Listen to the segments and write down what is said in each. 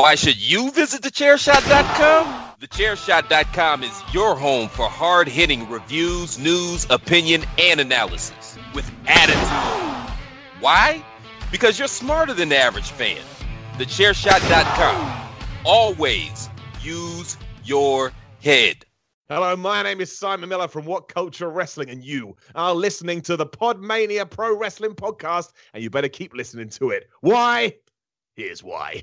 Why should you visit thechairshot.com? Thechairshot.com is your home for hard hitting reviews, news, opinion, and analysis with attitude. Why? Because you're smarter than the average fan. Thechairshot.com. Always use your head. Hello, my name is Simon Miller from What Culture Wrestling, and you are listening to the Podmania Pro Wrestling Podcast, and you better keep listening to it. Why? Here's why.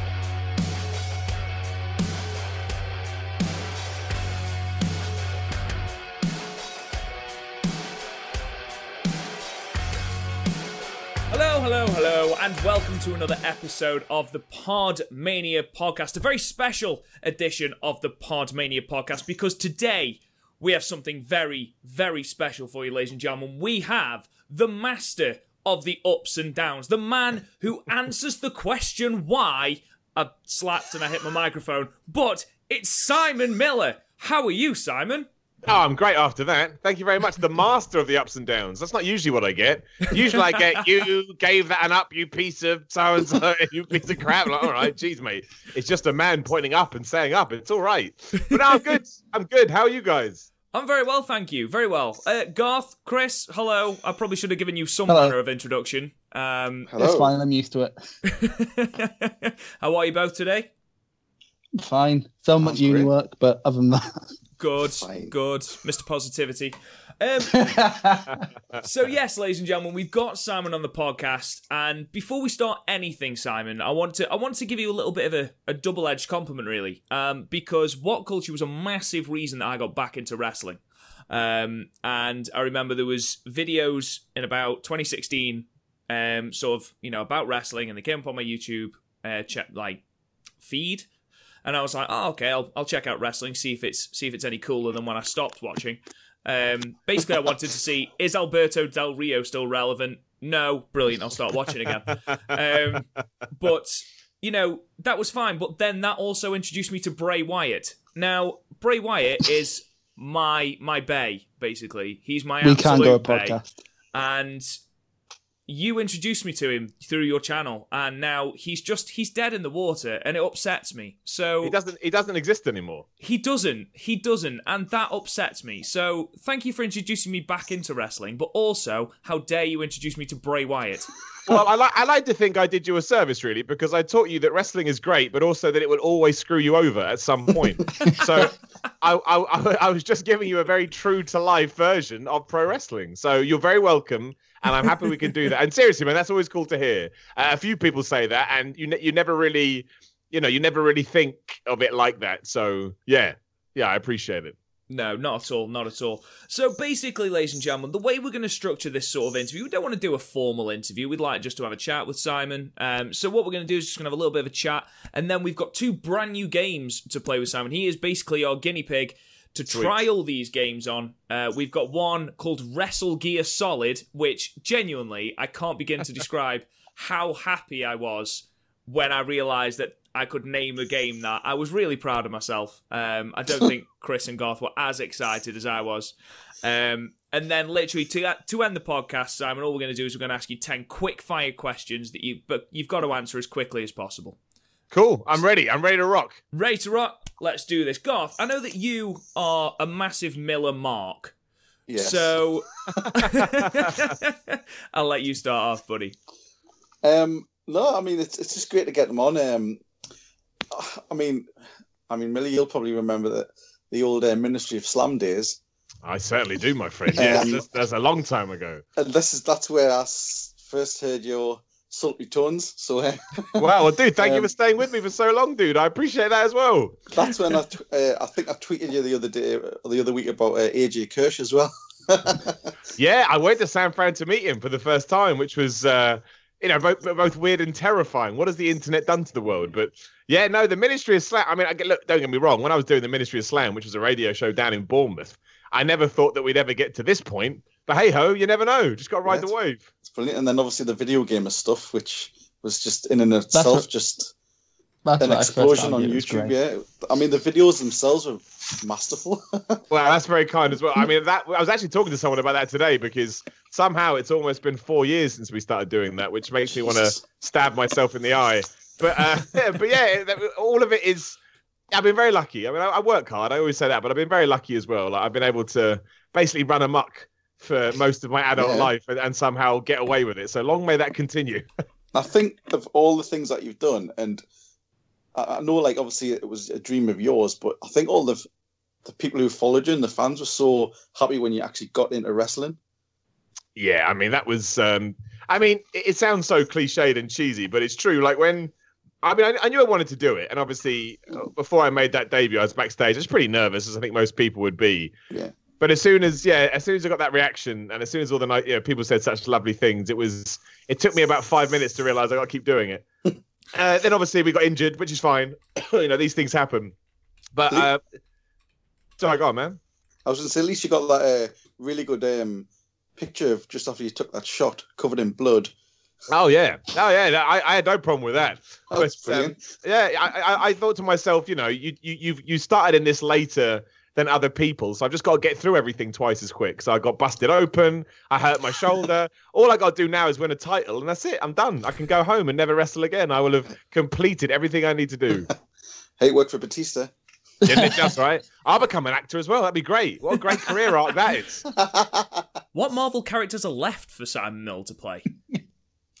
Hello, hello, and welcome to another episode of the Podmania podcast, a very special edition of the Podmania podcast because today we have something very, very special for you, ladies and gentlemen. We have the master of the ups and downs, the man who answers the question why. I slapped and I hit my microphone, but it's Simon Miller. How are you, Simon? Oh, I'm great after that. Thank you very much. The master of the ups and downs. That's not usually what I get. Usually I get you gave that an up, you piece of so and so, you piece of crap. Like, all right, geez, mate. It's just a man pointing up and saying up. It's all right. But no, I'm good. I'm good. How are you guys? I'm very well, thank you. Very well. Uh, Garth, Chris, hello. I probably should have given you some Hello. manner of introduction. Um, It's fine. I'm used to it. how are you both today? Fine. So much uni work, but other than that, Good, good. Mr. Positivity. Um, so, yes, ladies and gentlemen, we've got Simon on the podcast. And before we start anything, Simon, I want to I want to give you a little bit of a, a double edged compliment, really, um, because What Culture was a massive reason that I got back into wrestling. Um, and I remember there was videos in about 2016, um, sort of you know about wrestling, and they came up on my YouTube uh, check like feed, and I was like, oh okay, I'll I'll check out wrestling, see if it's see if it's any cooler than when I stopped watching. Um, basically, I wanted to see is Alberto Del Rio still relevant? No, brilliant. I'll start watching again. Um, but you know that was fine. But then that also introduced me to Bray Wyatt. Now Bray Wyatt is my my bay basically. He's my we absolute can do a bay podcast. and you introduced me to him through your channel and now he's just he's dead in the water and it upsets me so He doesn't he doesn't exist anymore. he doesn't he doesn't and that upsets me so thank you for introducing me back into wrestling but also how dare you introduce me to bray wyatt Well, I like I like to think I did you a service really because I taught you that wrestling is great, but also that it will always screw you over at some point. so I I I was just giving you a very true to life version of pro wrestling. So you're very welcome, and I'm happy we can do that. And seriously, man, that's always cool to hear. Uh, a few people say that, and you ne- you never really, you know, you never really think of it like that. So yeah, yeah, I appreciate it. No, not at all, not at all. So basically, ladies and gentlemen, the way we're going to structure this sort of interview, we don't want to do a formal interview. We'd like just to have a chat with Simon. Um, so what we're going to do is just going to have a little bit of a chat, and then we've got two brand new games to play with Simon. He is basically our guinea pig to trial these games on. Uh, we've got one called WrestleGear Solid, which genuinely I can't begin to describe how happy I was when I realised that I could name a game that I was really proud of myself. Um, I don't think Chris and Garth were as excited as I was. Um, and then, literally, to to end the podcast, Simon, all we're going to do is we're going to ask you ten quick fire questions that you, but you've got to answer as quickly as possible. Cool. I'm ready. I'm ready to rock. Ready to rock? Let's do this, Garth. I know that you are a massive Miller Mark, Yes. so I'll let you start off, buddy. um, no, I mean it's it's just great to get them on. Um, I mean, I mean, Millie, you'll probably remember the the old uh, Ministry of Slam days, I certainly do, my friend. Yes, Um, that's, that's a long time ago. and this is that's where I s- first heard your sultry tones. So uh, Wow, well, dude, thank you Um, for staying with me for so long, dude. I appreciate that as well. that's when I t- uh, I think I tweeted you the other day, or the other week about uh, AJ Kirsch as well. Yeah, I went to San Fran to meet him for the first time, which was uh, you know, both, both weird and terrifying. What has the internet done to the world? But yeah, no, the Ministry of Slam. I mean, I get, look, don't get me wrong. When I was doing the Ministry of Slam, which was a radio show down in Bournemouth, I never thought that we'd ever get to this point. But hey ho, you never know. Just got to ride Yeah, the wave. It's brilliant. And then obviously the video game of stuff, which was just in and of itself what- just That's an what I first explosion on found it was YouTube. Yeah, I mean the videos themselves were masterful. Well, that's very kind as well. I mean, that I was actually talking to someone about that today because somehow it's almost been four years since we started doing that, which makes me want to stab myself in the eye. But uh, yeah, but yeah, all of it is. I've been very lucky. I mean, I, I work hard. I always say that, but I've been very lucky as well. Like, I've been able to basically run amok for most of my adult Yeah. life and, and somehow get away with it. So long may that continue. I think of all the things that you've done, and I, I know, like obviously it was a dream of yours, but I think all the the people who followed you and the fans were so happy when you actually got into wrestling. Yeah, I mean that was. um I mean, it, it sounds so cliched and cheesy, but it's true. Like when, I mean, I, I knew I wanted to do it, and obviously uh, before I made that debut, I was backstage. I was pretty nervous, as I think most people would be. Yeah. But as soon as yeah, as soon as I got that reaction, and as soon as all the night, you know, people said such lovely things, it was. It took me about five minutes to realize I got to keep doing it. uh, then obviously we got injured, which is fine. you know, these things happen. But uh, sorry, go on, man. I was going to say, at least you got that uh, really good um, picture of just after you took that shot, covered in blood. Oh yeah, oh yeah. I, I had no problem with that. That's But, um, brilliant. yeah, I, I, I thought to myself, you know, you you you've you started in this later than other people, so I've just got to get through everything twice as quick. So I got busted open, I hurt my shoulder. All I got to do now is win a title, and that's it. I'm done. I can go home and never wrestle again. I will have completed everything I need to do. Hey, work for Batista. Didn't it? That's right. I'll become an actor as well. That'd be great. What a great career arc that is. What Marvel characters are left for Simon Mill to play?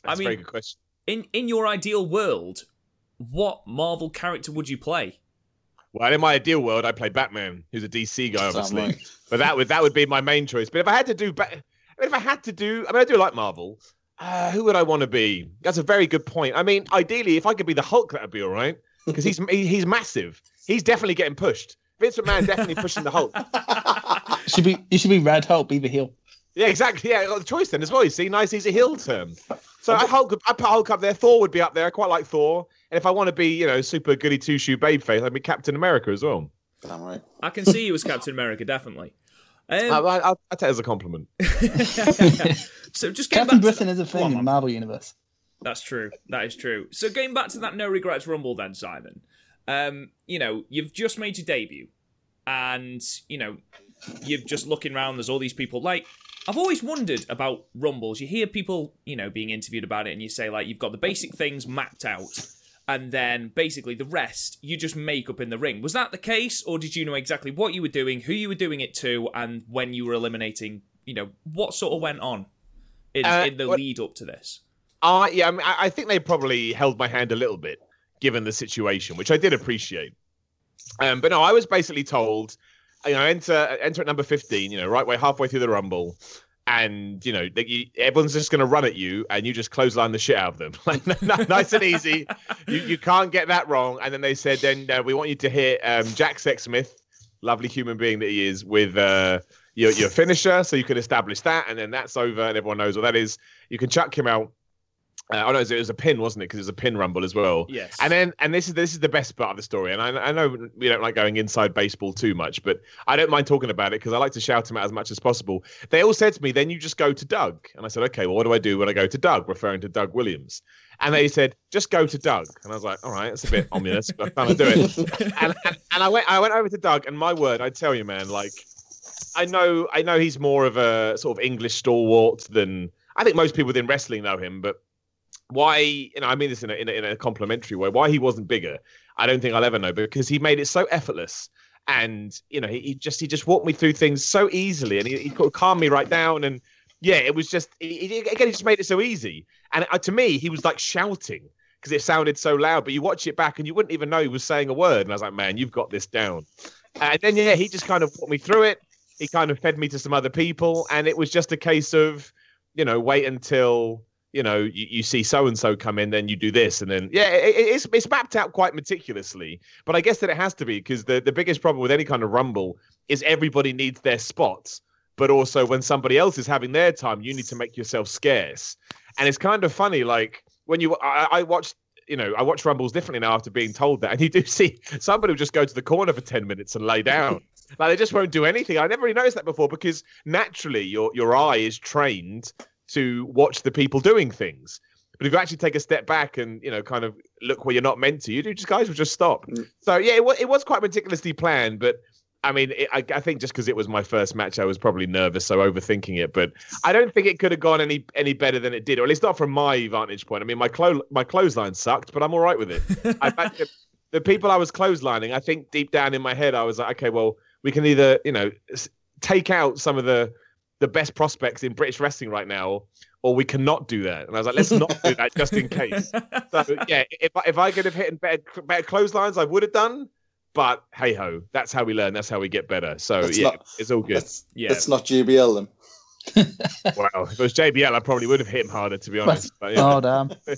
That's mean- a very good question. In in your ideal world, what Marvel character would you play? Well, in my ideal world, I play Batman, who's a DC guy, obviously. right. But that would that would be my main choice. But if I had to do, ba- I mean, if I had to do, I mean, I do like Marvel. Uh, who would I want to be? That's a very good point. I mean, ideally, if I could be the Hulk, that would be all right because he's he- he's massive. He's definitely getting pushed. Vince McMahon definitely pushing the Hulk. Should be you should be Red Hulk, be the heel. Yeah, exactly. Yeah, I got the choice then as well. You see, nice, he's a heel term. So I Hulk, I put Hulk up there. Thor would be up there. I quite like Thor. And if I want to be, you know, super goody two shoe babyface, I'd be Captain America as well. Damn right. I can see you as Captain America, definitely. I, Um, I, I'll, I'll take it as a compliment. so just Captain back Britain to, is a thing on, in the. Marvel universe. That's true. That is true. So getting back to that no regrets rumble then, Simon. Um, you know, you've just made your debut and, you know, you're just looking around, there's all these people like I've always wondered about rumbles. You hear people, you know, being interviewed about it and you say like you've got the basic things mapped out and then basically the rest you just make up in the ring. Was that the case or did you know exactly what you were doing, who you were doing it to and when you were eliminating, you know, what sort of went on in, Uh, in the lead up to this? I yeah, I, mean, I I think they probably held my hand a little bit, given the situation, which I did appreciate. Um, but no, I was basically told, you know, enter enter at number fifteen, you know, right way halfway through the rumble, and you know, that you, everyone's just going to run at you, and you just clothesline the shit out of them, like nice and easy. You you can't get that wrong. And then they said, then uh, we want you to hit um, Jack Sexsmith, lovely human being that he is, with. Uh, your, your finisher, so you can establish that, and then that's over, and everyone knows what that is. You can chuck him out, uh, oh no, it was a pin, wasn't it? Because it was a pin rumble as well. Yes. And then, and this is this is the best part of the story. And I, I know we don't like going inside baseball too much, but I don't mind talking about it because I like to shout him out as much as possible. They all said to me, "Then you just go to Doug," and I said, "Okay, well, what do I do when I go to Doug?" Referring to Doug Williams. And they said, "Just go to Doug," and I was like, "All right, that's a bit ominous, but I kind of do it." and, and and I went I went over to Doug, and my word, I tell you, man, like I know I know he's more of a sort of English stalwart than I think most people within wrestling know him, but why you know I mean this in a, in a in a complimentary way. Why he wasn't bigger, I don't think I'll ever know because he made it so effortless. And you know, he, he just he just walked me through things so easily, and he, he could calm me right down. And yeah, it was just he, he- again, he just made it so easy. And uh, to me, he was like shouting because it sounded so loud. But you watch it back, and you wouldn't even know he was saying a word. And I was like, man, you've got this down. And then yeah, he just kind of walked me through it. He kind of fed me to some other people, and it was just a case of, you know, wait until you know you, you see so and so come in, then you do this, and then yeah, it, it- it's it's mapped out quite meticulously. But I guess that it has to be because the the biggest problem with any kind of rumble is everybody needs their spots, but also when somebody else is having their time, you need to make yourself scarce. And it's kind of funny, like when you, I, I watched, you know, I watch Rumbles differently now after being told that, and you do see somebody will just go to the corner for ten minutes and lay down. like they just won't do anything. I never really noticed that before because naturally your your eye is trained to watch the people doing things. But if you actually take a step back and you know kind of look where you're not meant to, you do just guys will just stop. Mm. So yeah, it, wa- it was quite meticulously planned, but I mean, it, I, I think just because it was my first match, I was probably nervous, so overthinking it. But I don't think it could have gone any any better than it did, or at least not from my vantage point. I mean, my clo- my clothesline sucked, but I'm all right with it. I, the, the people I was clotheslining, I think deep down in my head, I was like, okay, well, we can either you know s- take out some of the the best prospects in British wrestling right now, or we cannot do that. And I was like, let's not do that just in case. So yeah, if I- if I could have hit better better clotheslines, I would have done. But hey ho, that's how we learn. That's how we get better. So That's yeah, not- it's all good. Let's, Yeah. let's not GBL them. Well, if it was JBL, I probably would have hit him harder, to be honest. But, yeah. Oh damn!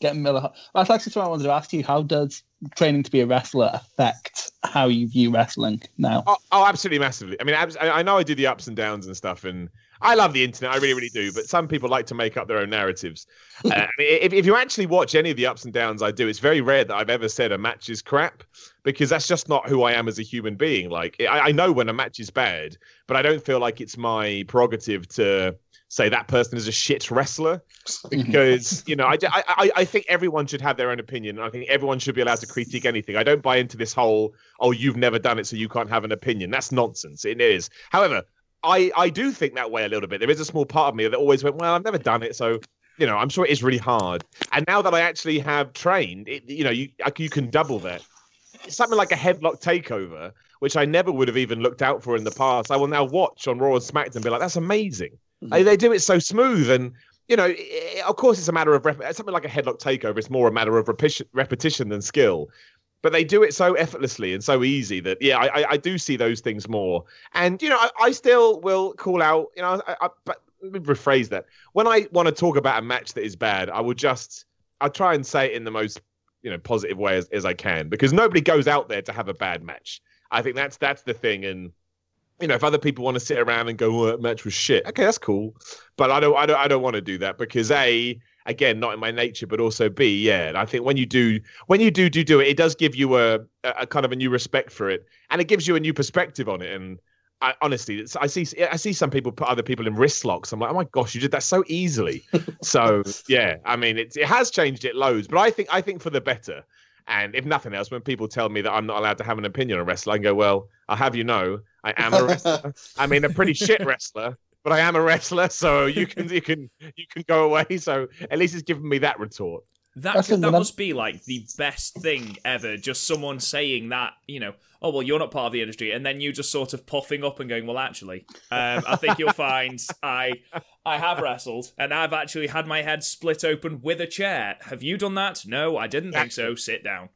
Getting Miller. That's actually something I wanted to ask you. How does training to be a wrestler affect how you view wrestling now? Oh, oh, absolutely massively. I mean, I I know I do the ups and downs and stuff, and I love the internet. I really, really do. But some people like to make up their own narratives. Uh, I mean, if, if you actually watch any of the ups and downs I do, it's very rare that I've ever said a match is crap because that's just not who I am as a human being. Like, I, I know when a match is bad, but I don't feel like it's my prerogative to say that person is a shit wrestler because you know I, I I- think everyone should have their own opinion. I think everyone should be allowed to critique anything. I don't buy into this whole oh you've never done it so you can't have an opinion. That's nonsense. It is. However, I I do think that way a little bit. There is a small part of me that always went well I've never done it so. You know, I'm sure it is really hard. And now that I actually have trained, it, you know, you you can double that. Something like a headlock takeover, which I never would have even looked out for in the past. I will now watch on Raw and SmackDown and be like, that's amazing. Mm-hmm. They, they do it so smooth, and you know, of course, it's a matter of rep- something like a headlock takeover. It's more a matter of repetition, repetition than skill, but they do it so effortlessly and so easy that yeah, I, I, do see those things more. And you know, I, I still will call out. You know, I, I, but rephrase that. When I want to talk about a match that is bad, I will just I try and say it in the most you know positive way as, as I can because nobody goes out there to have a bad match. I think that's that's the thing, and you know, if other people want to sit around and go, "Oh, that match was shit," okay, that's cool. But I don't, I don't, I don't want to do that because a, again, not in my nature, but also b, yeah. And I think when you do, when you do do do it, it does give you a, a kind of a new respect for it, and it gives you a new perspective on it. And I honestly, it's, I see, I see some people put other people in wrist locks. I'm like, oh my gosh, you did that so easily. so yeah, I mean, it it has changed it loads, but I think, I think for the better. And if nothing else, when people tell me that I'm not allowed to have an opinion on wrestling, I can go, well, I'll have you know, I am a wrestler. I mean, a pretty shit wrestler, but I am a wrestler, so you can you can you can go away. So at least it's given me that retort. That That's could, that must be like the best thing ever. Just someone saying that, you know, oh well, you're not part of the industry, and then you just sort of puffing up and going, well, actually, um, I think you'll find I I have wrestled, and I've actually had my head split open with a chair. Have you done that? No, I didn't think so. Sit down.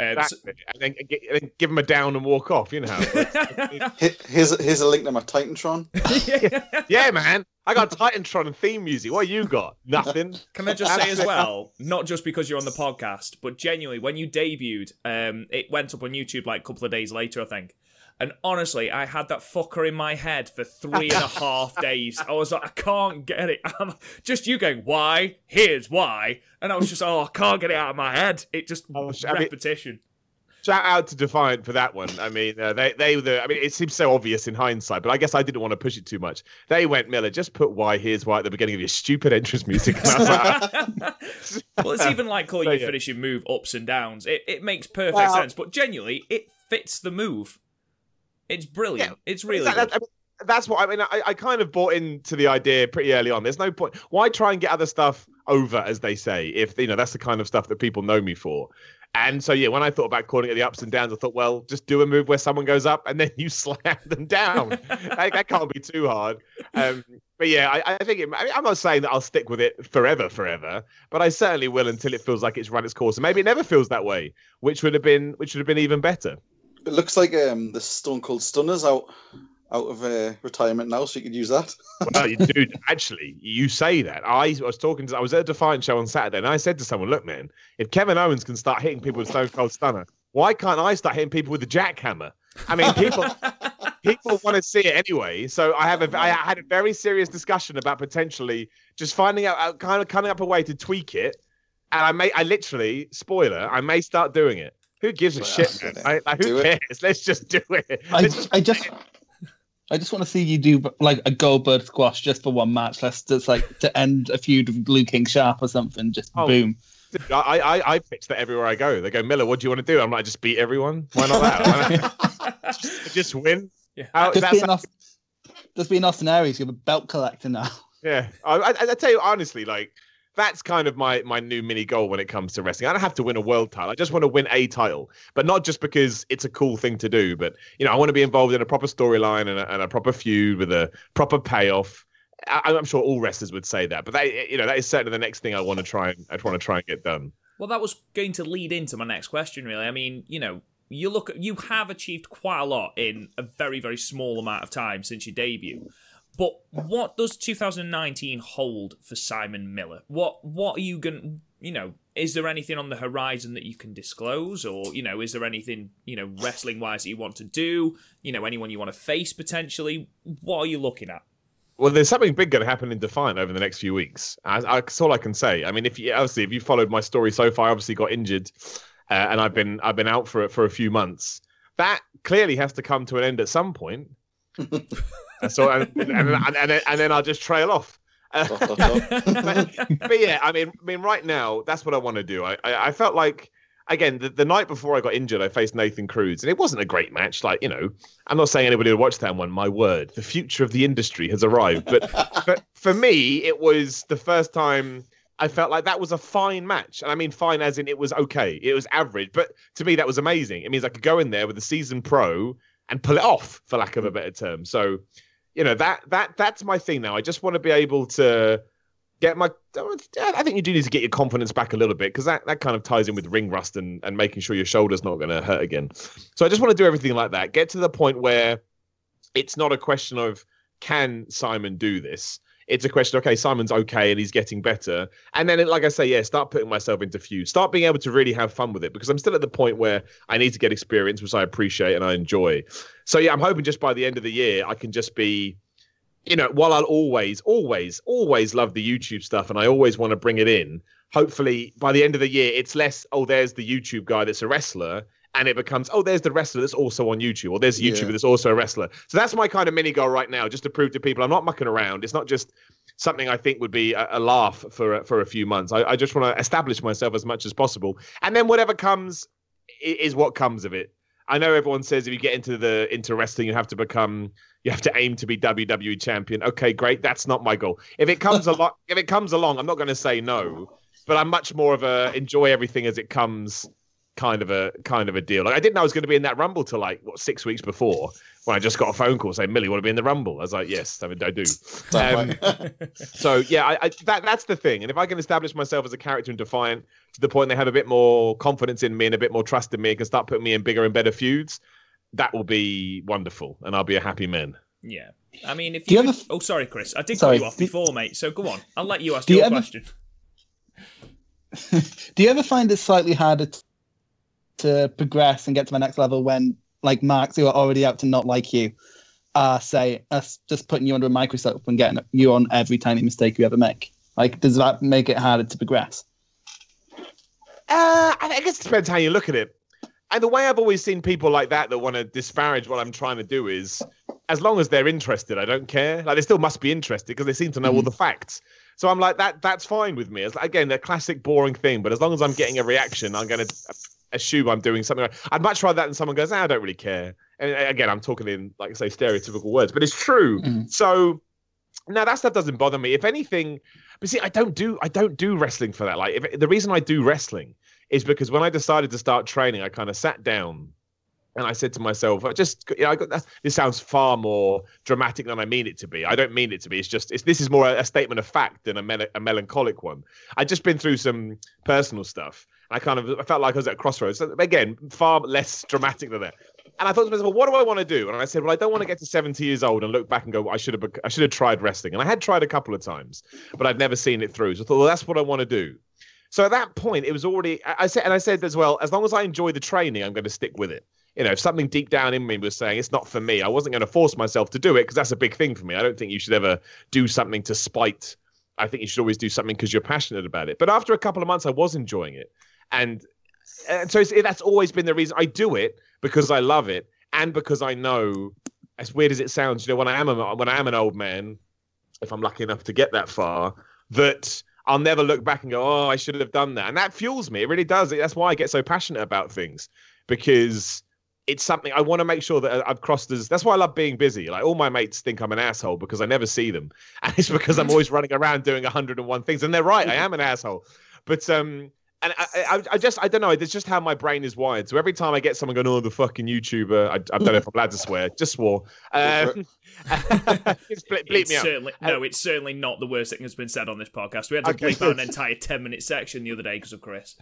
Um, That's so- And then, gi- then give them a down and walk off. You know how. it works. Here- Here's a, here's a link to my Titantron. yeah, man. I got Titantron and theme music. What you got? Nothing. Can I just say as well, not just because you're on the podcast, but genuinely, when you debuted, um, it went up on YouTube like a couple of days later, I think. And honestly, I had that fucker in my head for three and a half days. I was like, I can't get it. I'm, just you going, why? Here's why. And I was just, oh, I can't get it out of my head. It just Oh, sh- I mean- repetition. Shout out to Defiant for that one. I mean, uh, they they were. The, I mean, it seems so obvious in hindsight, but I guess I didn't want to push it too much. They went Miller, just put "Why Here's Why" at the beginning of your stupid entrance music. And I was like, well, it's even like calling So, your yeah. finishing move ups and downs. It, it makes perfect Well- sense, but genuinely, it fits the move. It's brilliant. it's really that- I mean, that's what I mean. I, I kind of bought into the idea pretty early on. There's no point. Why try and get other stuff over, as they say, if you know that's the kind of stuff that people know me for. And so yeah, when I thought about calling it the ups and downs, I thought, well, just do a move where someone goes up and then you slam them down. that, that can't be too hard. Um, but yeah, I, I think it, I mean, I'm not saying that I'll stick with it forever, forever, but I certainly will until it feels like it's run its course. And maybe it never feels that way, which would have been which would have been even better. It looks like um, the Stone Cold Stunner's out out of uh, retirement now, so you could use that. well, you- dude, actually, you say that. I was talking to, I was at a Defiant show on Saturday, and I said to someone, "Look, man, if Kevin Owens can start hitting people with Stone Cold Stunner, why can't I start hitting people with the jackhammer?" I mean, people, people want to see it anyway. So I have a, I had a very serious discussion about potentially just finding out, kind of coming up a way to tweak it. And I may, I literally, spoiler, I may start doing it. Who gives a Well, shit, man? I, like, who do it. cares? Let's just do it. I, just- I just I just want to see you do like a Goldberg squash just for one match. Let's just like to end a feud with Lou King Sharp or something. Just Oh. boom. I, I, I pitch that everywhere I go. They go, Miller, what do you want to do? I'm like, just beat everyone. Why not that? just, just win. Yeah. How- Just that's be enough. Just be in Austin Aries. You're a belt collector now. Yeah, I, I, I tell you honestly, like that's kind of my my new mini goal when it comes to wrestling. I don't have to win a world title. I just want to win a title, but not just because it's a cool thing to do. But you know, I want to be involved in a proper storyline and a, and a proper feud with a proper payoff. I, I'm sure all wrestlers would say that, but that you know that is certainly the next thing I want to try and I want to try and get done. Well, that was going to lead into my next question, really. I mean, you know, you look, you have achieved quite a lot in a very, very small amount of time since your debut. But what does 2019 hold for Simon Miller? What what are you going? You know, is there anything on the horizon that you can disclose, or you know, is there anything you know wrestling wise that you want to do? You know, anyone you want to face potentially? What are you looking at? Well, there's something big going to happen in Defiant over the next few weeks. I, I, that's all I can say. I mean, if you obviously if you followed my story so far, I obviously got injured, uh, and I've been I've been out for it for a few months. That clearly has to come to an end at some point. And so and, and, and, and, then, and then I'll just trail off. But, but yeah, I mean, I mean, right now that's what I want to do. I, I, I felt like again the, the night before I got injured, I faced Nathan Cruz, and it wasn't a great match. Like you know, I'm not saying anybody would watch that one. My word, the future of the industry has arrived. But but for me, it was the first time I felt like that was a fine match, and I mean fine as in it was okay, it was average. But to me, that was amazing. It means I could go in there with a seasoned pro and pull it off, for lack of a better term. So you know that that that's my thing now. I just want to be able to get my. I think you do need to get your confidence back a little bit because that, that kind of ties in with ring rust and, and making sure your shoulder's not going to hurt again. So I just want to do everything like that. Get to the point where it's not a question of can Simon do this. It's a question. Okay, Simon's okay and he's getting better. And then, like I say, yeah, start putting myself into feuds. Start being able to really have fun with it because I'm still at the point where I need to get experience, which I appreciate and I enjoy. So yeah, I'm hoping just by the end of the year I can just be you know, while I'll always, always, always love the YouTube stuff and I always want to bring it in, hopefully by the end of the year, it's less, oh, there's the YouTube guy that's a wrestler. And it becomes, oh, there's the wrestler that's also on YouTube, or there's a YouTuber Yeah. that's also a wrestler. So that's my kind of mini goal right now, just to prove to people I'm not mucking around. It's not just something I think would be a, a laugh for a, for a few months. I, I just want to establish myself as much as possible, and then whatever comes is what comes of it. I know everyone says if you get into the into wrestling, you have to become you have to aim to be WWE champion. Okay, great. That's not my goal. If it comes along, if it comes along, I'm not going to say no, but I'm much more of a enjoy everything as it comes kind of a kind of a deal. Like I didn't know I was going to be in that Rumble till like what six weeks before when I just got a phone call saying Millie want to be in the Rumble. I was like, yes, I, mean, I do. Um, so yeah, I, I, that that's the thing. And if I can establish myself as a character in Defiant to the point they have a bit more confidence in me and a bit more trust in me, and can start putting me in bigger and better feuds, that will be wonderful, and I'll be a happy man. Yeah. I mean, if Do you. you could- ever- Oh, sorry, Chris. I did Sorry. cut you off before, mate. So go on. I'll let you ask Do you your ever- question. Do you ever find it slightly harder t- to progress and get to my next level when, like, marks who are already out to not like you are, say, us just putting you under a microscope and getting you on every tiny mistake you ever make? Like, does that make it harder to progress? Uh, I guess it depends how you look at it. And the way I've always seen people like that that want to disparage what I'm trying to do is, as long as they're interested, I don't care. Like they still must be interested because they seem to know all the facts. So I'm like that. That's fine with me. It's like, again the classic boring thing, but as long as I'm getting a reaction, I'm going to assume I'm doing something. I'd much rather that than someone goes, ah, "I don't really care." And uh, again, I'm talking in like I say stereotypical words, but it's true. Mhm. So now that stuff doesn't bother me. If anything, but see, I don't do I don't do wrestling for that. Like if, the reason I do wrestling is because when I decided to start training, I kind of sat down and I said to myself, I just, you know, I got that. This sounds far more dramatic than I mean it to be. I don't mean it to be. It's just, it's this is more a, a statement of fact than a, mel- a melancholic one. I've just been through some personal stuff. I kind of, I felt like I was at a crossroads. So again, far less dramatic than that. And I thought to myself, well, what do I want to do? And I said, well, I don't want to get to 70 years old and look back and go, I should have, I should have tried wrestling. And I had tried a couple of times, but I'd never seen it through. So I thought, well, that's what I want to do. So at that point, it was already. I said, and I said as well, as long as I enjoy the training, I'm going to stick with it. you know, if something deep down in me was saying it's not for me, I wasn't going to force myself to do it because that's a big thing for me. I don't think you should ever do something to spite. I think you should always do something because you're passionate about it. But after a couple of months, I was enjoying it, and and so that's always been the reason I do it because I love it and because I know, as weird as it sounds, you know, when I am a, when I am an old man, if I'm lucky enough to get that far, that I'll never look back and go, oh, I should have done that. And that fuels me. It really does. That's why I get so passionate about things because it's something I want to make sure that I've crossed as. That's why I love being busy. Like all my mates think I'm an asshole because I never see them, and it's because I'm always running around doing 101 things. And they're right, I am an asshole. But um, and I, I, I, just I don't know. It's just how my brain is wired. So every time I get someone going, "Oh, the fucking YouTuber," I, I don't know if I'm allowed to swear. Just swore. Um, bleep, bleep me certainly, out. No, it's certainly not the worst thing that's been said on this podcast. We had to okay. bleep out an entire ten minute section the other day because of Chris.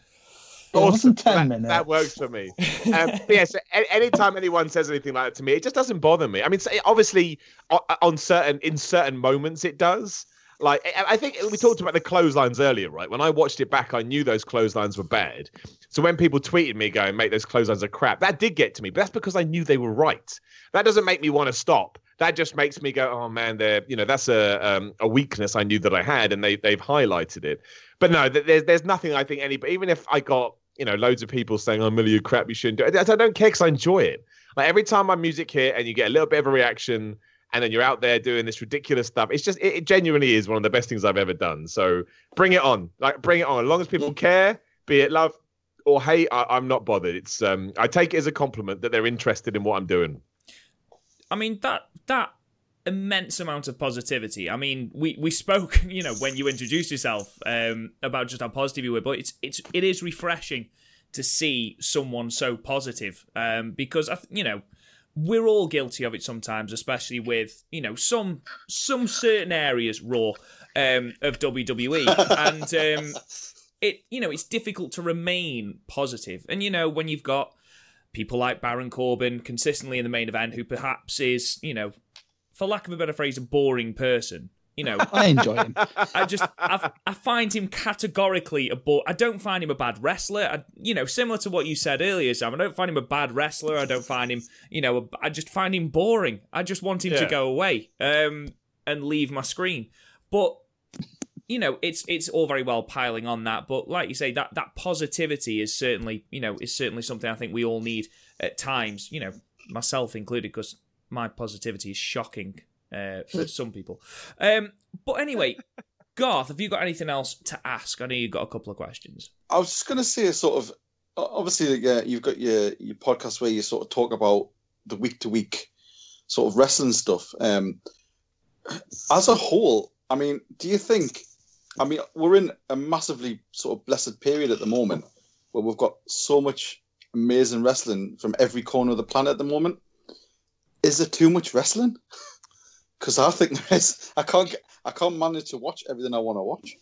Awesome. ten that, minutes. That works for me. Um, yeah. So anytime anyone says anything like that to me, it just doesn't bother me. I mean, obviously, on certain in certain moments, it does. Like I think we talked about the clotheslines earlier, right? When I watched it back, I knew those clotheslines were bad. So when people tweeted me going, "Make those clotheslines are crap," that did get to me. But that's because I knew they were right. That doesn't make me want to stop. That just makes me go, "Oh man, they're you know that's a um, a weakness I knew that I had, and they they've highlighted it." But no, there's there's nothing I think any. But even if I got you know loads of people saying, "Oh, Millie, you crap, you shouldn't do it," I don't care because I enjoy it. Like every time my music hit and you get a little bit of a reaction and then you're out there doing this ridiculous stuff. It's just it, it, genuinely is one of the best things I've ever done. So bring it on, like bring it on. As long as people care, be it love or hate, I, am not bothered. It's um, I take it as a compliment that they're interested in what I'm doing. I mean that that immense amount of positivity. I mean, we we spoke, you know, when you introduced yourself um, about just how positive you were, but it's it's it is refreshing to see someone so positive um, because I, you know we're all guilty of it sometimes, especially with you know some some certain areas raw um, of WWE, and um, it you know it's difficult to remain positive. And you know when you've got people like Baron Corbin consistently in the main event, who perhaps is you know, for lack of a better phrase, a boring person. You know, I enjoy him. I just I, I find him categorically a bo- I don't find him a bad wrestler. I, you know, similar to what you said earlier, Sam. I don't find him a bad wrestler. I don't find him, you know, a, I just find him boring. I just want him yeah. to go away um, and leave my screen. But you know, it's it's all very well piling on that, but like you say, that that positivity is certainly you know is certainly something I think we all need at times. You know, myself included, because my positivity is shocking uh, for some people. Um, but anyway, Garth, have you got anything else to ask? I know you've got a couple of questions. I was just going to say, a sort of, obviously, yeah, you've got your your podcast where you sort of talk about the week to week sort of wrestling stuff. Um, as a whole, I mean, do you think? I mean, we're in a massively sort of blessed period at the moment where we've got so much amazing wrestling from every corner of the planet at the moment. Is there too much wrestling? because I think there's I can't I can't manage to watch everything I want to watch.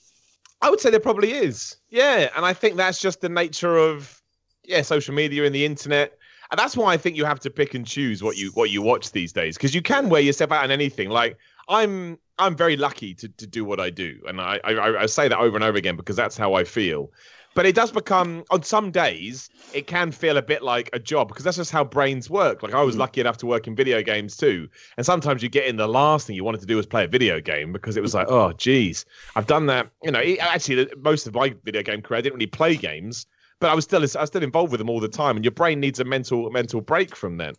I would say there probably is, yeah, and I think that's just the nature of yeah social media and the internet. And that's why I think you have to pick and choose what you what you watch these days because you can wear yourself out on anything. Like I'm I'm very lucky to, to do what I do, and I, I I say that over and over again because that's how I feel. But it does become on some days it can feel a bit like a job because that's just how brains work. Like I was mm. lucky enough to work in video games too, and sometimes you get in the last thing you wanted to do was play a video game because it was like, oh, geez, I've done that. You know, actually, most of my video game career I didn't really play games, but I was still I was still involved with them all the time, and your brain needs a mental mental break from them.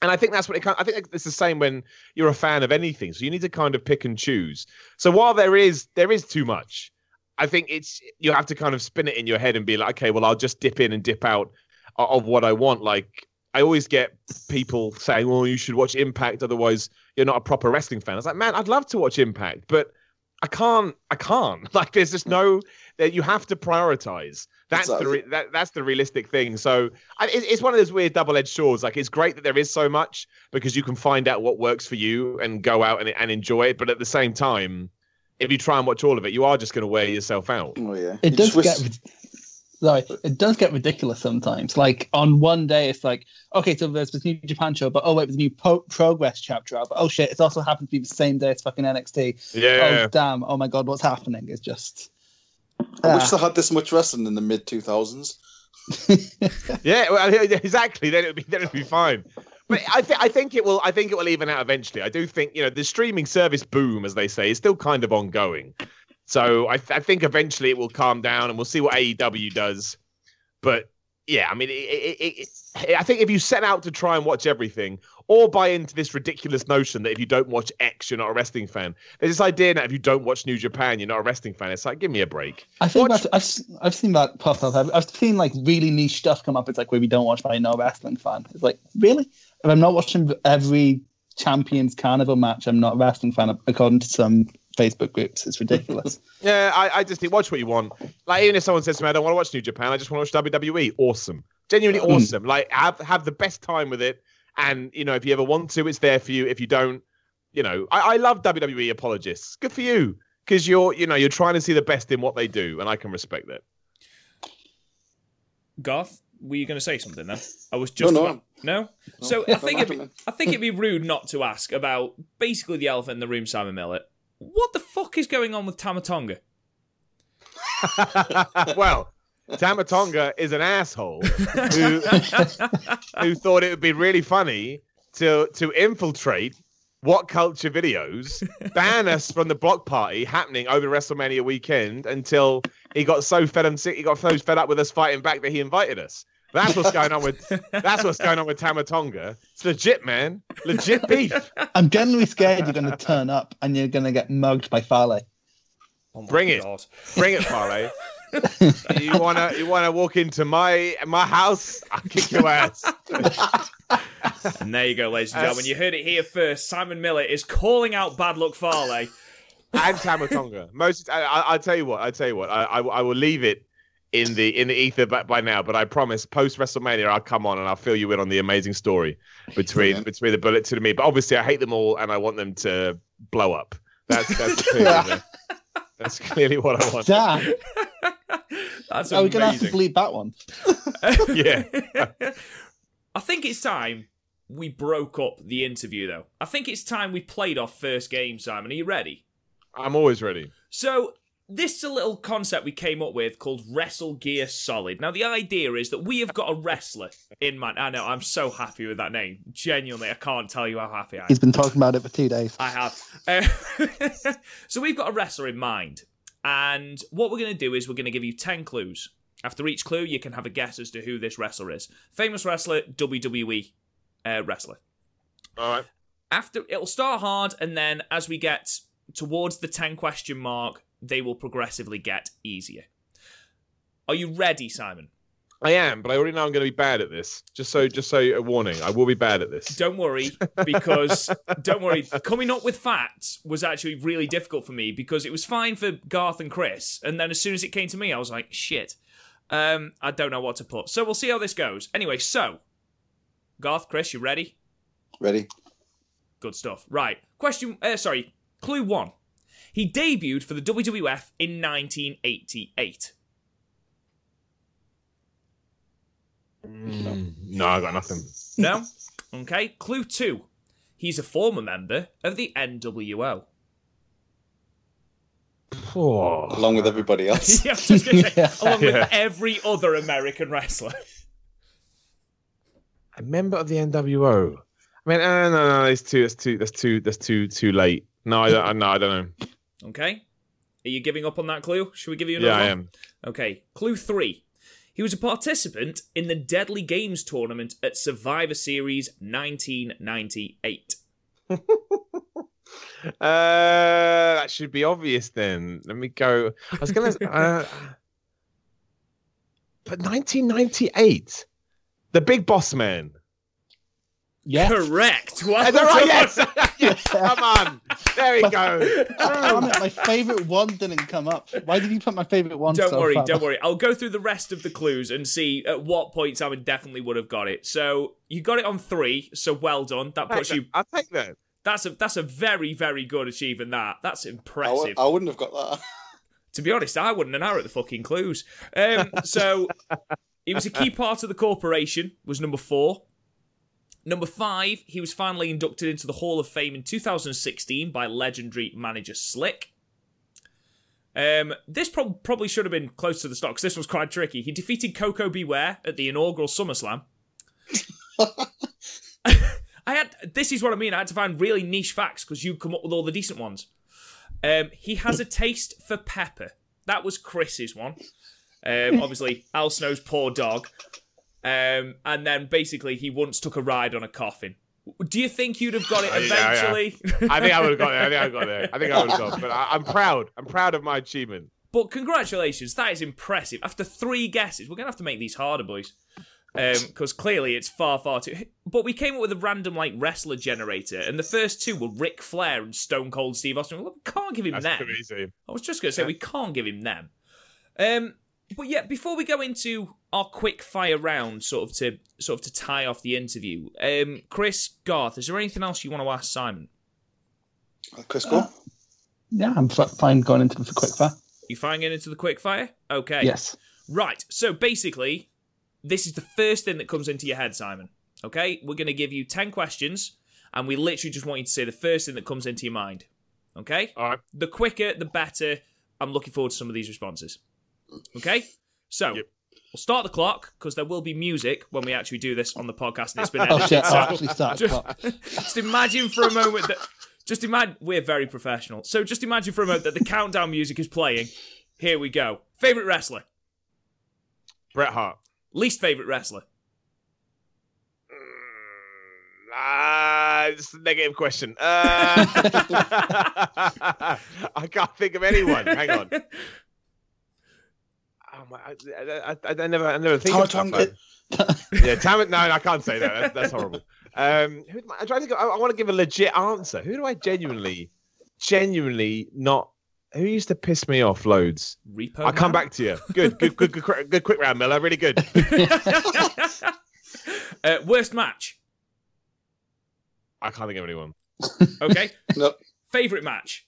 And I think that's what it kind. Of, I think it's the same when you're a fan of anything. So you need to kind of pick and choose. So while there is there is too much, I think it's you have to kind of spin it in your head and be like, okay, well, I'll just dip in and dip out of what I want. Like I always get people saying, "Well, you should watch Impact, otherwise you're not a proper wrestling fan." I was like, "Man, I'd love to watch Impact, but I can't. I can't. Like, there's just no that you have to prioritize. That's exactly. the re- that, that's the realistic thing. So I, it, it's one of those weird double-edged swords. Like, it's great that there is so much because you can find out what works for you and go out and, and enjoy it. But at the same time, if you try and watch all of it, you are just going to wear yourself out. Oh yeah, it does get. Sorry, it does get ridiculous sometimes. Like on one day, it's like, okay, so there's this new Japan show, but oh wait, there's a new pro- Progress chapter out. But oh shit, it's also happened to be the same day as fucking NXT. Yeah. Oh damn! Oh my god, what's happening? It's just. I wish ah. they had this much wrestling in the mid two thousands. Yeah, well, exactly. Then it'd be then it'd be fine. But I think I think it will. I think it will even out eventually. I do think you know the streaming service boom, as they say, is still kind of ongoing. So I, th- I think eventually it will calm down, and we'll see what AEW does. But yeah, I mean, it, it, it, I think if you set out to try and watch everything, or buy into this ridiculous notion that if you don't watch X, you're not a wrestling fan. There's this idea that if you don't watch New Japan, you're not a wrestling fan. It's like, give me a break. I think Watch- that's, I've I've seen that pop up. I've, I've seen like really niche stuff come up. It's like where we don't watch, but I know a wrestling fan. It's like really, if I'm not watching every Champions Carnival match, I'm not a wrestling fan. According to some Facebook groups, it's ridiculous. Yeah, I, I just think watch what you want. Like even if someone says to me, I don't want to watch New Japan, I just want to watch WWE. Awesome, genuinely Mm. awesome. Like have have the best time with it. And you know, if you ever want to, it's there for you. If you don't, you know, I, I love WWE apologists. Good for you, because you're you know you're trying to see the best in what they do, and I can respect that. Garth, were you going to say something then? I was just no. about- no. So I think it'd be. I think it'd be rude not to ask about basically the elephant in the room, Simon Miller. What the fuck is going on with Tama Tonga? well, Tama Tonga is an asshole who who thought it would be really funny to to infiltrate what culture videos, ban us from the block party happening over WrestleMania weekend until he got so fed and sick, he got so fed up with us fighting back that he invited us. That's what's going on with that's what's going on with Tama Tonga. It's legit, man. Legit beef. I'm genuinely scared you're going to turn up and you're going to get mugged by Fale. Oh my Bring it. God. Bring it, Fale. you wanna you wanna walk into my my house? I'll kick your ass. And there you go, ladies and gentlemen. You heard it here first. Simon Miller is calling out Bad Luck Fale. And Tama Tonga. Most, I, I, I'll tell you what. I'll tell you what. I, I, I will leave it in the in the ether by, by now. But I promise, post WrestleMania, I'll come on and I'll fill you in on the amazing story between Brilliant. between the Bullet to me. But obviously, I hate them all, and I want them to blow up. That's that's clearly, the- that's clearly what I want. Damn. That's Are we going to have to amazing. bleep that one? Yeah. I think it's time we broke up the interview, though. I think it's time we played our first game, Simon. Are you ready? I'm always ready. So, this is a little concept we came up with called WrestleGear Solid. Now, the idea is that we have got a wrestler in mind. I know, I'm so happy with that name. Genuinely, I can't tell you how happy I am. He's been talking about it for two days. I have. Uh, so we've got a wrestler in mind, and what we're going to do is we're going to give you ten clues. After each clue, you can have a guess as to who this wrestler is. Famous wrestler, WWE uh, wrestler. All right. After it'll start hard, and then as we get towards the ten question mark, they will progressively get easier. Are you ready, Simon? I am, but I already know I'm going to be bad at this. Just so, just so a warning, I will be bad at this. Don't worry, because don't worry. Coming up with facts was actually really difficult for me because it was fine for Garth and Chris, and then as soon as it came to me, I was like, shit. Um, I don't know what to put. So we'll see how this goes. Anyway, so Garth, Chris, you ready? Ready? Good stuff. Right. Question. Uh, sorry. Clue one. He debuted for the WWF in 1988. No, I got nothing. No. okay. Clue two. He's a former member of the NWO. Oh. Along with everybody else. yeah, I was just gonna say, Yeah. along Yeah. with every other American wrestler. a member of the NWO. I mean, uh, no, no, no, that's too, that's too, that's too, that's too, too late. No, I don't, no, I don't know. Okay. Are you giving up on that clue? Should we give you another Yeah, I one? am. Okay. Clue three. He was a participant in the Deadly Games tournament at Survivor Series 1998. Uh, that should be obvious then. Let me go. I was gonna, uh, but 1998, the Big Boss Man. Yes. Correct. Well right? Yes. yes. Come on. There we go. Damn it, my favourite one didn't come up. Why did you put my favourite one Don't so worry, far? don't worry. I'll go through the rest of the clues and see at what point Simon definitely would have got it. So you got it on three, so well done. That puts you. I'll take that. That's a that's a very very good achievement. That that's impressive. I wouldn't have got that. To be honest, I wouldn't have narrowed the fucking clues. Um, so he was a key part of the corporation. Was number four. Number five, he was finally inducted into the Hall of Fame in 2016 by legendary manager Slick. Um, this prob- probably should have been close to the start because this was quite tricky. He defeated Koko B. Ware at the inaugural SummerSlam. I had this is what I mean. I had to find really niche facts because you come up with all the decent ones. Um, he has a taste for pepper. That was Chris's one. Um, obviously, Al Snow's poor dog. Um, and then basically, he once took a ride on a coffin. Do you think you'd have got it Yeah, yeah. eventually? I think I would have got there. I think I got there. I think I would have got. it. But I, I'm proud. I'm proud of my achievement. But congratulations, that is impressive. After three guesses, we're gonna have to make these harder, boys, because clearly it's far, far too. But we came up with a random like wrestler generator, and the first two were Ric Flair and Stone Cold Steve Austin. Well, we can't give him That's them. I was just gonna say we can't give him them. Um, but yeah, before we go into our quick fire round, sort of to sort of to tie off the interview, um, Chris Garth, is there anything else you want to ask Simon? Chris, go. on. Yeah, I'm f- fine going into the quick fire. You fine getting into the quick fire? Okay. Yes. Right. So basically, this is the first thing that comes into your head, Simon. Okay? We're going to give you 10 questions, and we literally just want you to say the first thing that comes into your mind. Okay? All right. The quicker, the better. I'm looking forward to some of these responses. Okay? So, Yep. we'll start the clock, because there will be music when we actually do this on the podcast, and it's been Oh edited. shit! so I'll actually start. the just, clock. just imagine for a moment that. Just imagine. We're very professional. So just imagine for a moment that the countdown music is playing. Here we go. Favorite wrestler? Bret Hart. Least favorite wrestler? Ah, it's a negative question. Uh, I can't think of anyone. Hang on. My, I, I, I, I never, I never think of stuff Tama Tonga. like- Yeah, Tam. No, I can't say that. That's, that's horrible. Um, who, I- I'm trying to go. I, I want to give a legit answer. Who do I genuinely, genuinely not? Who used to piss me off loads? Repo. I'll come back to you. Good, good, good, good, good, good quick round, Miller. Really good. uh, worst match. I can't think of anyone. Okay. No. Favorite match.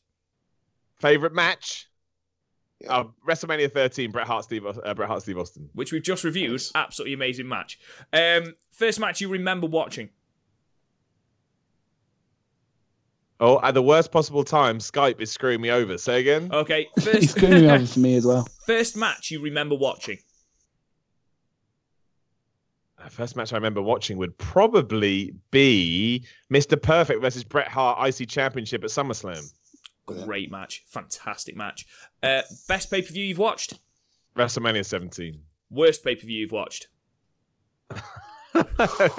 Favorite match? Yeah. Uh, WrestleMania 13, Bret Hart, Steve, uh, Bret Hart, Steve Austin. which we've just reviewed. Nice. Absolutely amazing match. Um, first match you remember watching. Oh, at the worst possible time, Skype is screwing me over. Say again. Okay. He's First screwing me over for me as well. first match you remember watching. Uh, First match I remember watching would probably be Mr. Perfect versus Bret Hart IC Championship at SummerSlam. Great match. Fantastic match. Uh, best pay per view you've watched. WrestleMania 17. Worst pay per view you've watched.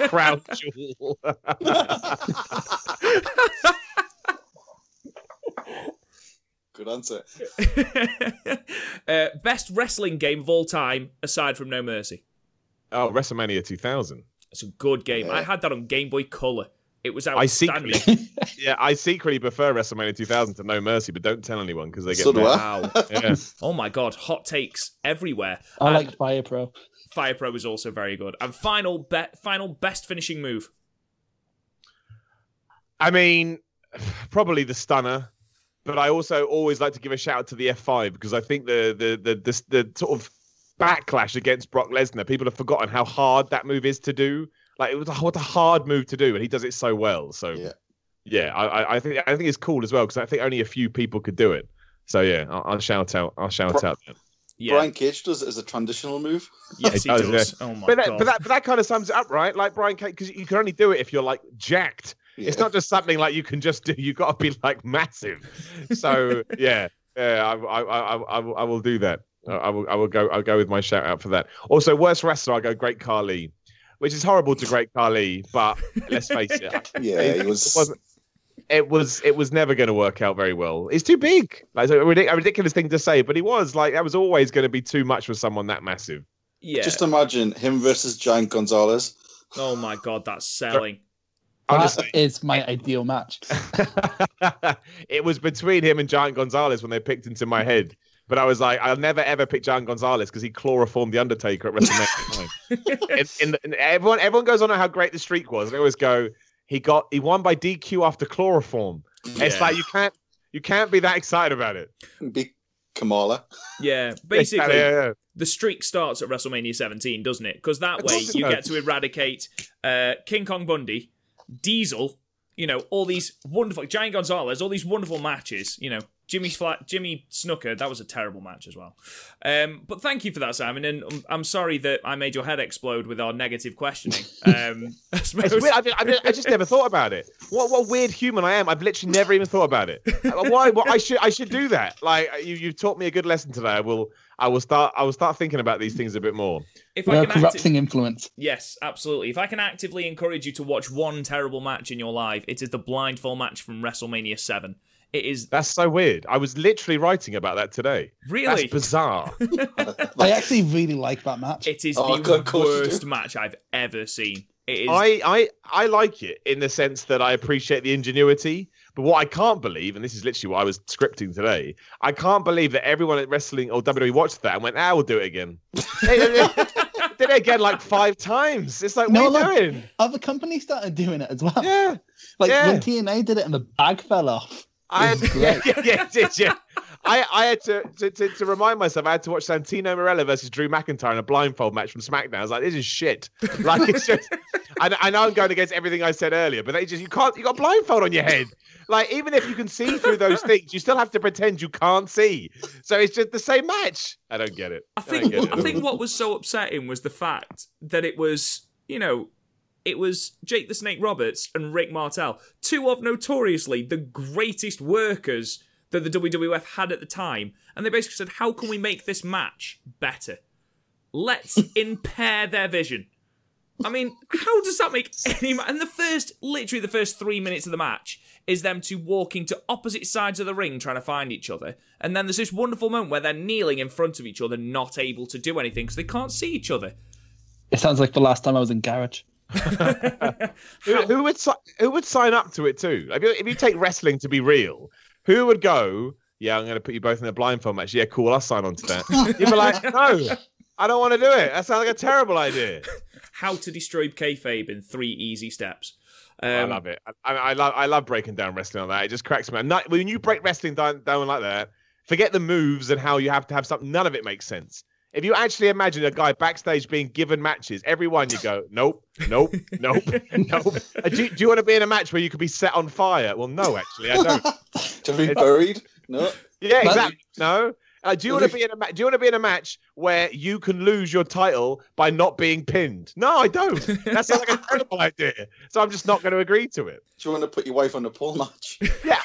Crown Jewel. Good answer. uh, best wrestling game of all time aside from No Mercy. oh, WrestleMania 2000. It's a good game. Yeah. I had that on Game Boy Color. It was I outstanding. secretly, yeah, I secretly prefer WrestleMania 2000 to No Mercy, but don't tell anyone because they get So do mad. Wow. Yeah. Oh my god, hot takes everywhere. I And like Fire Pro. Fire Pro is also very good. And final bet final best finishing move. I mean, probably the stunner, but I also always like to give a shout out to the F5 because I think the the the the, the sort of backlash against Brock Lesnar, people have forgotten how hard that move is to do. Like it was a, what a hard move to do, and he does it so well. So Yeah. yeah, I, I- I think I think it's cool as well because I think only a few people could do it. So yeah, I'll, I'll shout out. I'll shout Bro- out. That. Yeah. Brian Cage does it as a transitional move. yes, he It does, does. Oh my But that, god. but that but that kind of sums it up, right? Like Brian Cage, because you can only do it if you're like jacked. It's not just something like you can just do. You got to be like massive. So yeah, yeah, I, I, I, I, will- I will do that. I I will, I will go. I'll go with my shout out for that. Also, worst wrestler, I go Great Khali, which is horrible to Great Khali, but let's face it, Yeah, it, he was. it wasn't. It was. It was never going to work out very well. It's too big. Like it's a, ridic- a ridiculous thing to say, but he was like that was always going to be too much for someone that massive. yeah. Just imagine him versus Giant Gonzalez. oh my god, that's selling. Honestly. That is my ideal match. it was between him and Giant Gonzalez when they picked into my head. But I was like, I'll never ever pick Giant Gonzalez because he chloroformed the Undertaker at WrestleMania. 9. in, in, in, everyone, everyone goes on how great the streak was. They always go, he got, he won by DQ after chloroform. It's like you can't, you can't be that excited about it. Big Kamala. Yeah, basically, yeah, yeah. the streak starts at WrestleMania 17, doesn't it? Because that way you does. get to eradicate uh, King Kong Bundy, Diesel, you know, all these wonderful Giant Gonzalez, all these wonderful matches. You know, Jimmy Flat, Jimmy Snuka, that was a terrible match as well. Um, but thank you for that, Simon. And I'm, I'm sorry that I made your head explode with our negative questioning. Um, I weird. I, mean, I, mean, I just never thought about it. What what weird human I am. I've literally never even thought about it. Uh, Why? Well, I should I should do that. Like you you've taught me a good lesson today. I will I will start I will start thinking about these things a bit more. if We're I a can acti- corrupting influence. Yes, absolutely. If I can actively encourage you to watch one terrible match in your life, it is the blindfold match from WrestleMania 7. It is That's so weird. I was literally writing about that today. really. That's bizarre. I actually really like that match. It is Oh, the of course you do. worst match I've ever seen. It is. I, I I like it in the sense that I appreciate the ingenuity. But what I can't believe, and this is literally what I was scripting today, I can't believe that everyone at wrestling or WWE watched that and went, "Ah, we'll do it again." They- they- they did it again like five times. It's like, No, what are you look. doing? Other companies started doing it as well. Yeah, Like yeah. when TNA did it and the bag fell off. I had, It yeah, yeah, yeah, did, yeah. I, I had to, to, to, to remind myself, I had to watch Santino Marella versus Drew McIntyre in a blindfold match from SmackDown. I was like, this is shit. Like, it's just, I, I know I'm going against everything I said earlier, but they just, you can't, you got a blindfold on your head. Like, even if you can see through those things, you still have to pretend you can't see. So it's just the same match. I don't get it. I think get it I think what was so upsetting was the fact that it was, you know, it was Jake the Snake Roberts and Rick Martel, two of notoriously the greatest workers that the WWF had at the time, and they basically said, "How can we make this match better? Let's impair their vision." I mean, how does that make any? Ma- and the first, literally the first three minutes of the match is them two walking to opposite sides of the ring trying to find each other, and then there's this wonderful moment where they're kneeling in front of each other, not able to do anything because they can't see each other. It sounds like the last time I was in garage. Who, who would who would sign up to it too? If you, if you take wrestling to be real, who would go? Yeah, I'm going to put you both in a blindfold match. Yeah, cool. I'll sign on to that. You'd be like, no, I don't want to do it. That sounds like a terrible idea. How to destroy kayfabe in three easy steps. I Um, love it. I, I love I love breaking down wrestling on that. It just cracks me. up. Not, when you break wrestling down, down like that, forget the moves and how you have to have something. None of it makes sense. If you actually imagine a guy backstage being given matches, everyone you go, nope, nope, nope, nope. Uh, Do, you- do you want to be in a match where you could be set on fire? Well, no, actually, I don't. To be buried? No. Yeah, exactly. No. Uh, do you want to be in a ma- Do you want to be in a match where you can lose your title by not being pinned? No, I don't. That sounds like a terrible idea. So I'm just not going to agree to it. Do you want to put your wife on a pole match? Yeah.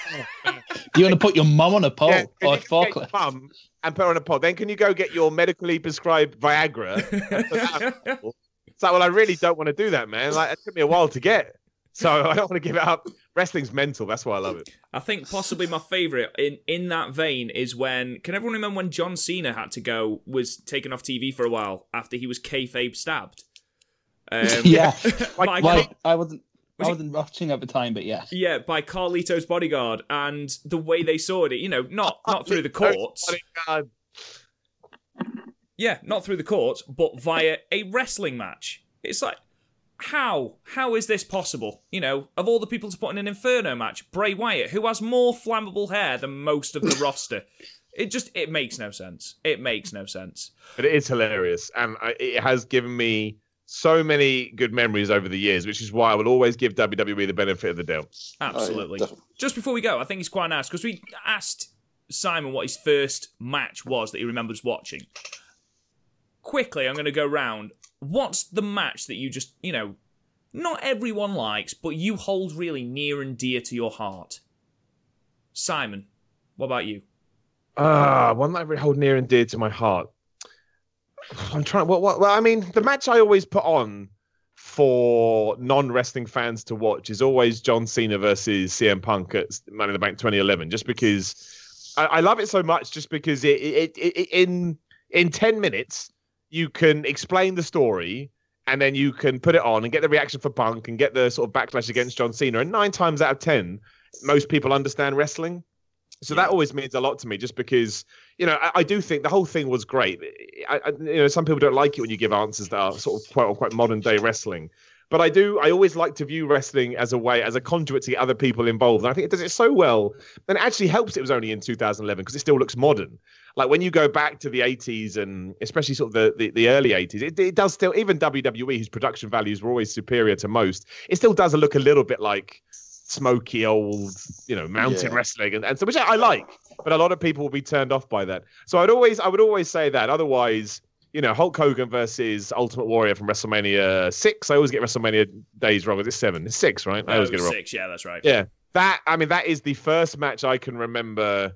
Do you want to put your mum on a pole yeah. Can or you a forklift? mum and put her on a pod? Then can you go get your medically prescribed Viagra? and put that on the table? It's like, well, I really don't want to do that, man. Like, it took me a while to get. So I don't want to give it up. Wrestling's mental. That's why I love it. I think possibly my favourite in in that vein is when can everyone remember when John Cena had to go was taken off TV for a while after he was kayfabe stabbed? Um, Yeah. by Like I wasn't Was I wasn't watching at the time, but yeah. yeah, by Carlito's bodyguard, and the way they saw it, you know, not not through the courts, God. yeah, not through the courts, but via a wrestling match. It's like, how how is this possible? You know, of all the people to put in an Inferno match, Bray Wyatt, who has more flammable hair than most of the roster, it just it makes no sense. It makes no sense. But it is hilarious, and I, it has given me so many good memories over the years, which is why I will always give WWE the benefit of the doubt. Oh, Absolutely. definitely. Just before we go, I think it's quite nice because we asked Simon what his first match was that he remembers watching. Quickly, I'm going to go round. What's the match that you just, you know, not everyone likes, but you hold really near and dear to your heart? Simon, what about you? Ah, one that I really hold near and dear to my heart. I'm trying. What? What? Well, I mean, the match I always put on for non-wrestling fans to watch is always John Cena versus CM Punk at Money in the Bank 2011. Just because I, I love it so much. Just because it, it, it, it in in 10 minutes you can explain the story and then you can put it on and get the reaction for Punk and get the sort of backlash against John Cena. And nine times out of ten, most people understand wrestling. So that always means a lot to me, just because you know I, I do think the whole thing was great. I, I, you know, some people don't like it when you give answers that are sort of quote unquote modern day wrestling, but I do. I always like to view wrestling as a way, as a conduit to get other people involved, and I think it does it so well. And it actually helps. It was only in 2011 because it still looks modern. Like when you go back to the 80s and especially sort of the, the, the early 80s, it, it does still, even WWE, whose production values were always superior to most, it still does look a little bit like smoky old, you know, mountain Yeah. wrestling, and, and so which I, I like. But a lot of people will be turned off by that. So I'd always, I would always say that. Otherwise, you know, Hulk Hogan versus Ultimate Warrior from WrestleMania six. I always get WrestleMania days wrong. Is it seven? It's six, right? I always Oh, get it wrong. six. Yeah, that's right. Yeah, that I mean, that is the first match I can remember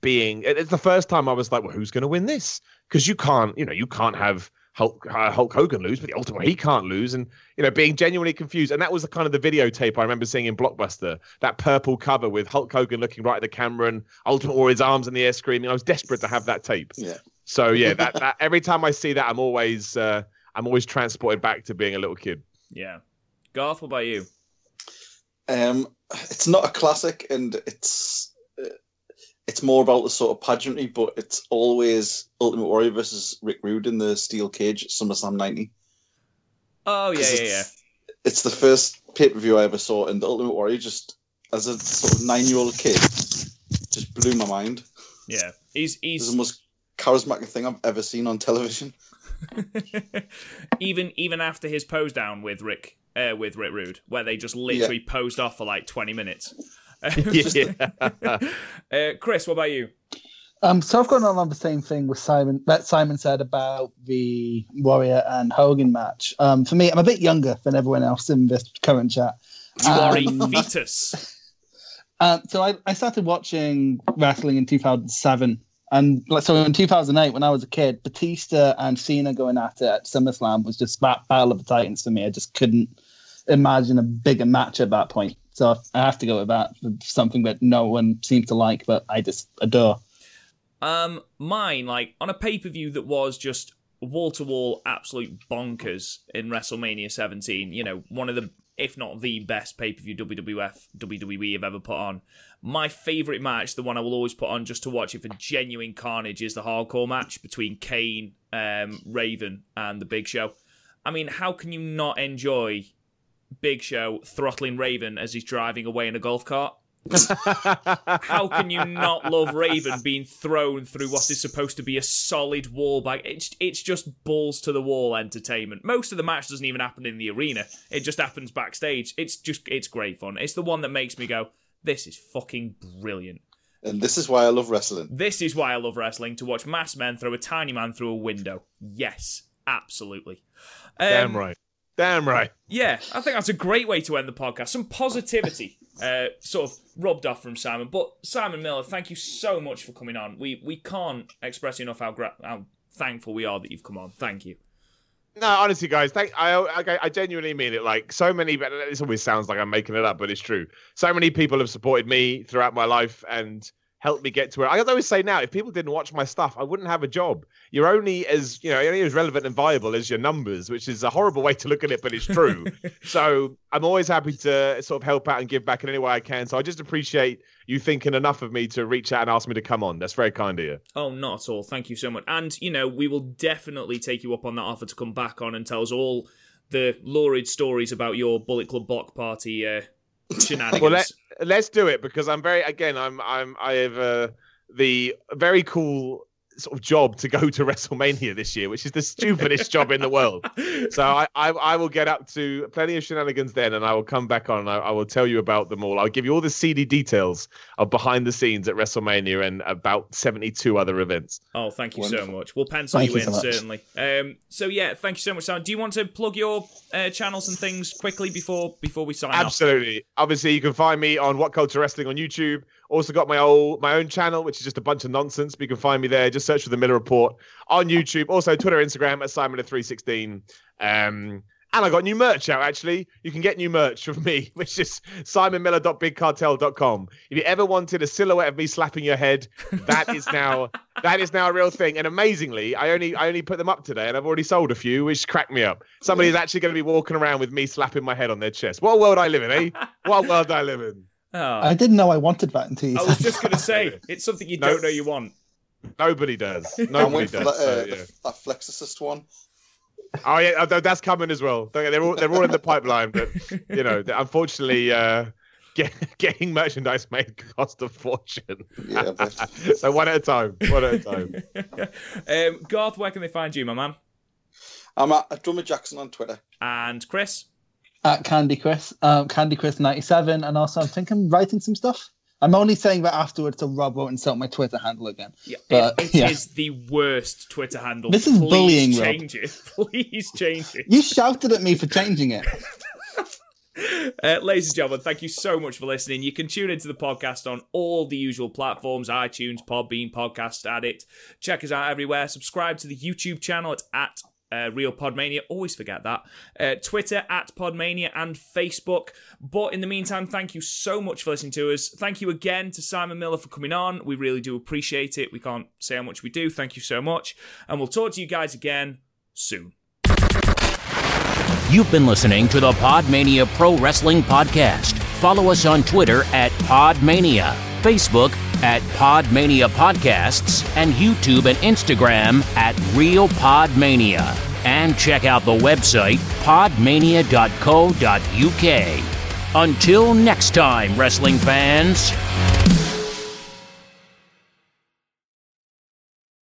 being. It's the first time I was like, "Well, who's going to win this?" Because you can't, you know, you can't have Hulk uh, Hulk Hogan lose, but the Ultimate he can't lose, and you know, being genuinely confused. And that was the kind of the videotape I remember seeing in Blockbuster. That purple cover with Hulk Hogan looking right at the camera and Ultimate Warrior's arms in the air screaming. I was desperate to have that tape. Yeah. So yeah, that, that every time I see that, I'm always uh, I'm always transported back to being a little kid. Yeah. Garth, what about you? Um, it's not a classic, and it's uh, it's more about the sort of pageantry, but it's always Ultimate Warrior versus Rick Rude in the steel cage at SummerSlam '90. Oh yeah, yeah, yeah. it's, It's the first pay per view I ever saw, and the Ultimate Warrior just as a sort of nine year old kid just blew my mind. Yeah. He's It's he's the most charismatic thing I've ever seen on television. even even after his pose down with Rick uh, with Rick Rude, where they just literally posed off for like twenty minutes. yeah. uh, Chris, what about you? Um, so I've gone on the same thing with Simon that Simon said about the Warrior and Hogan match. Um, for me, I'm a bit younger than everyone else in this current chat. You are a Um, fetus. Um, so I, I started watching wrestling in 2007. And like, so in 2008, when I was a kid, Batista and Cena going at it at SummerSlam was just that Battle of the Titans for me. I just couldn't imagine a bigger match at that point. So I have to go with that. Something that no one seems to like, but I just adore. Um, mine, like on a pay per view that was just wall to wall absolute bonkers in WrestleMania 17. You know, one of the, if not the best pay per view WWF WWE have ever put on. My favorite match, the one I will always put on just to watch it for genuine carnage, is the hardcore match between Kane, um, Raven, and the Big Show. I mean, how can you not enjoy Big Show throttling Raven as he's driving away in a golf cart? How can you not love Raven being thrown through what is supposed to be a solid wall bag? It's it's just balls to the wall entertainment. Most of the match doesn't even happen in the arena. It just happens backstage. It's just it's great fun. It's the one that makes me go, this is fucking brilliant. And this is why I love wrestling. This is why I love wrestling to watch mass men throw a tiny man through a window. Yes, absolutely. Um, Damn right. Damn right. yeah, I think that's a great way to end the podcast. Some positivity, uh, sort of rubbed off from Simon. But Simon Miller, thank you so much for coming on. We we can't express enough how gra- how thankful we are that you've come on. Thank you. No, honestly, guys, thank I, I I genuinely mean it. Like so many, this always sounds like I'm making it up, but it's true. So many people have supported me throughout my life and helped me get to where I always say now. If people didn't watch my stuff, I wouldn't have a job. You're only as you know, only as relevant and viable as your numbers, which is a horrible way to look at it, but it's true. so I'm always happy to sort of help out and give back in any way I can. So I just appreciate you thinking enough of me to reach out and ask me to come on. That's very kind of you. Oh, not at all. Thank you so much. And you know, we will definitely take you up on that offer to come back on and tell us all the lurid stories about your Bullet Club block party uh, shenanigans. Well, let, let's do it because I'm very again I'm I'm I have uh, the very cool sort of job to go to WrestleMania this year, which is the stupidest job in the world. So I, I I will get up to plenty of shenanigans then, and I will come back on and I, I will tell you about them all. I'll give you all the seedy details of behind the scenes at WrestleMania and about 72 other events. Oh, thank you so much. We'll pencil Thank you you in so much. certainly. Um, so yeah, thank you so much, Simon. Do you want to plug your uh, channels and things quickly before before we sign off? Absolutely. Obviously, you can find me on WhatCulture Wrestling on YouTube. Also got my old my own channel, which is just a bunch of nonsense. But you can find me there. Just search for the Miller Report on YouTube. Also Twitter, Instagram at Simon of 316. Um, and I got new merch out actually. You can get new merch from me, which is simonmiller.bigcartel.com. If you ever wanted a silhouette of me slapping your head, that is now that is now a real thing. And amazingly, I only I only put them up today, and I've already sold a few, which cracked me up. Somebody's actually going to be walking around with me slapping my head on their chest. What a world I live in, eh? What a world I live in. Oh, I didn't know I wanted that until you I was just going to say it's something you No. don't know you want. Nobody does. I'm Nobody waiting for does. that, uh, so, yeah. that Flex Assist one. Oh yeah, oh, that's coming as well. They're all they're all in the pipeline, but you know, unfortunately, uh, get, getting merchandise made cost a fortune. Yeah, but so one at a time. One at a time. um, Garth, where can they find you, my man? I'm at, at Drummer Jackson on Twitter. And Chris. At Candy Chris, um, Candy Chris ninety seven, and also I think I'm writing some stuff. I'm only saying that afterwards so Rob won't insult my Twitter handle again. Yeah, But, it, it yeah. is the worst Twitter handle. This is Please bullying, Rob. change it. Please change it. You shouted at me for changing it. Uh, ladies and gentlemen, thank you so much for listening. You can tune into the podcast on all the usual platforms iTunes, Podbean, Podcast Addict. Check us out everywhere. Subscribe to the YouTube channel. It's at uh, Real Podmania. Always forget that. Uh, Twitter at Podmania and Facebook. But in the meantime, thank you so much for listening to us. Thank you again to Simon Miller for coming on. We really do appreciate it. We can't say how much we do. Thank you so much. And we'll talk to you guys again soon. You've been listening to the Podmania Pro Wrestling Podcast. Follow us on Twitter at Podmania, Facebook at Podmania Podcasts, and YouTube and Instagram at Real Podmania. And check out the website podmania.co.uk. Until next time, wrestling fans.